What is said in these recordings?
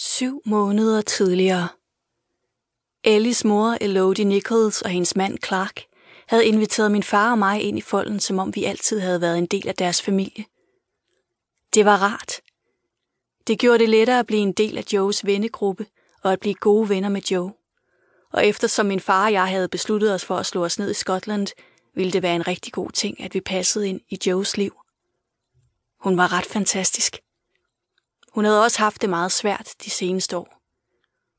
Syv måneder tidligere. Ellies mor, Elodie Nichols, og hendes mand Clark havde inviteret min far og mig ind i folden, som om vi altid havde været en del af deres familie. Det var rart. Det gjorde det lettere at blive en del af Joes vennegruppe og at blive gode venner med Joe. Og eftersom min far og jeg havde besluttet os for at slå os ned i Skotland, ville det være en rigtig god ting, at vi passede ind i Joes liv. Hun var ret fantastisk. Hun havde også haft det meget svært de seneste år.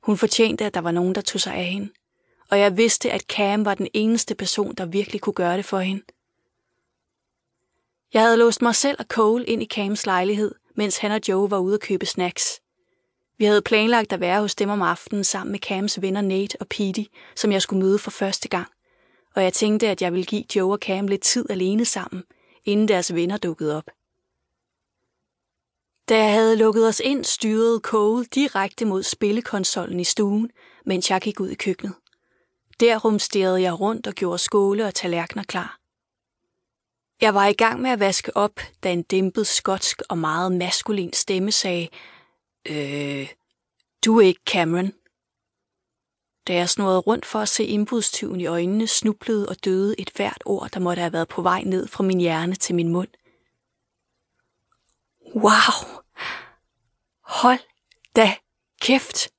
Hun fortjente, at der var nogen, der tog sig af hende. Og jeg vidste, at Cam var den eneste person, der virkelig kunne gøre det for hende. Jeg havde låst mig selv og Cole ind i Cams lejlighed, mens han og Joe var ude at købe snacks. Vi havde planlagt at være hos dem om aftenen sammen med Cams venner Nate og Petey, som jeg skulle møde for første gang. Og jeg tænkte, at jeg ville give Joe og Cam lidt tid alene sammen, inden deres venner dukkede op. Da jeg havde lukket os ind, styrede Cole direkte mod spillekonsollen i stuen, mens jeg gik ud i køkkenet. Der rumsterede jeg rundt og gjorde skåle og tallerkener klar. Jeg var i gang med at vaske op, da en dæmpet skotsk og meget maskulin stemme sagde, Øh, du er ikke Cameron. Da jeg snurrede rundt for at se indbrudstyven i øjnene, snublede og døde et hvert ord, der måtte have været på vej ned fra min hjerne til min mund. Wow! Hold da kæft!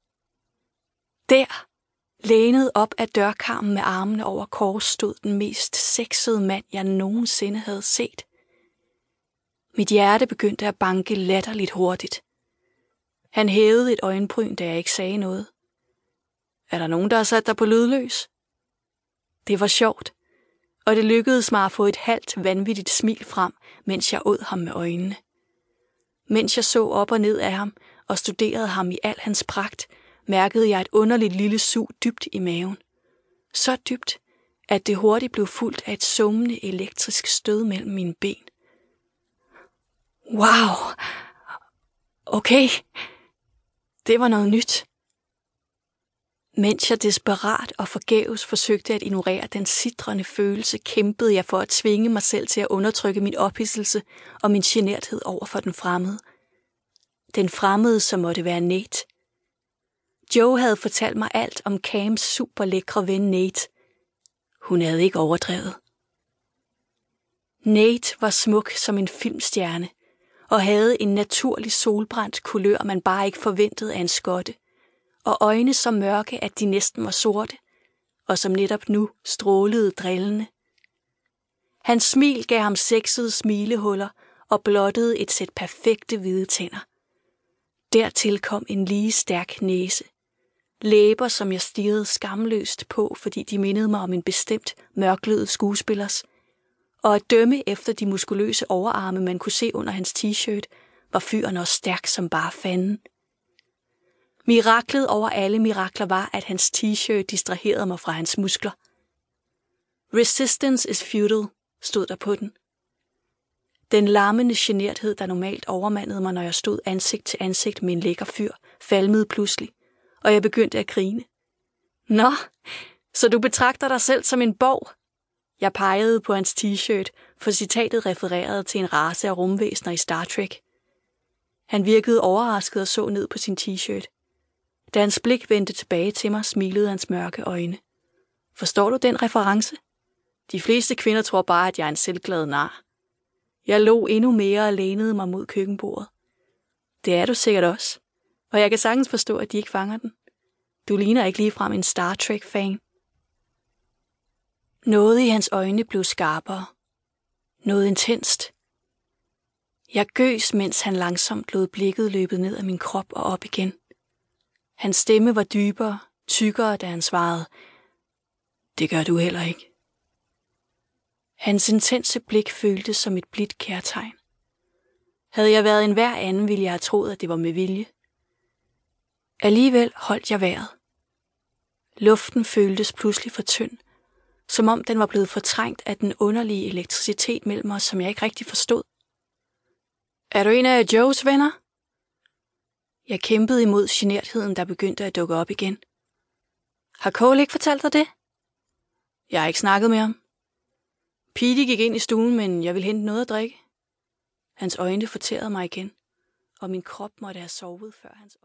Der, lænet op af dørkarmen med armene over kors, stod den mest sexede mand, jeg nogensinde havde set. Mit hjerte begyndte at banke latterligt hurtigt. Han hævede et øjenbryn, da jeg ikke sagde noget. Er der nogen, der har sat dig på lydløs? Det var sjovt, og det lykkedes mig at få et halvt vanvittigt smil frem, mens jeg åd ham med øjnene. Mens jeg så op og ned af ham og studerede ham i al hans pragt, mærkede jeg et underligt lille sug dybt i maven. Så dybt, at det hurtigt blev fuldt af et summende elektrisk stød mellem mine ben. Wow! Okay, det var noget nyt. Mens jeg desperat og forgæves forsøgte at ignorere den sidrende følelse, kæmpede jeg for at tvinge mig selv til at undertrykke min ophidselse og min generthed over for den fremmede. Den fremmede, som måtte være Nate. Joe havde fortalt mig alt om Cams super lækre ven Nate. Hun havde ikke overdrevet. Nate var smuk som en filmstjerne og havde en naturlig solbrændt kulør, man bare ikke forventede af en skotte, og øjne så mørke, at de næsten var sorte, og som netop nu strålede drillende. Hans smil gav ham sexede smilehuller og blottede et sæt perfekte hvide tænder. Dertil kom en lige stærk næse. Læber, som jeg stirrede skamløst på, fordi de mindede mig om en bestemt mørklødet skuespillers. Og at dømme efter de muskuløse overarme, man kunne se under hans t-shirt, var fyren også stærk som bare fanden. Miraklet over alle mirakler var, at hans t-shirt distraherede mig fra hans muskler. Resistance is futile, stod der på den. Den larmende generthed, der normalt overmandede mig, når jeg stod ansigt til ansigt med en lækker fyr, falmede pludselig, og jeg begyndte at grine. Nå, så du betragter dig selv som en borg? Jeg pegede på hans t-shirt, for citatet refererede til en race af rumvæsener i Star Trek. Han virkede overrasket og så ned på sin t-shirt. Da hans blik vendte tilbage til mig, smilede hans mørke øjne. Forstår du den reference? De fleste kvinder tror bare, at jeg er en selvglad nar. Jeg lå endnu mere og lænede mig mod køkkenbordet. Det er du sikkert også. Og jeg kan sagtens forstå, at de ikke fanger den. Du ligner ikke ligefrem en Star Trek-fan. Noget i hans øjne blev skarpere. Noget intenst. Jeg gøs, mens han langsomt lod blikket løbe ned af min krop og op igen. Hans stemme var dybere, tykkere, da han svarede, Det gør du heller ikke. Hans intense blik føltes som et blidt kærtegn. Havde jeg været en hver anden, ville jeg have troet, at det var med vilje. Alligevel holdt jeg vejret. Luften føltes pludselig for tynd, som om den var blevet fortrængt af den underlige elektricitet mellem os, som jeg ikke rigtig forstod. Er du en af Joes venner? Jeg kæmpede imod genertheden, der begyndte at dukke op igen. Har Cole ikke fortalt dig det? Jeg har ikke snakket med ham. Pete gik ind i stuen, men jeg ville hente noget at drikke. Hans øjne fortærede mig igen, og min krop måtte have sovet før hans øjne.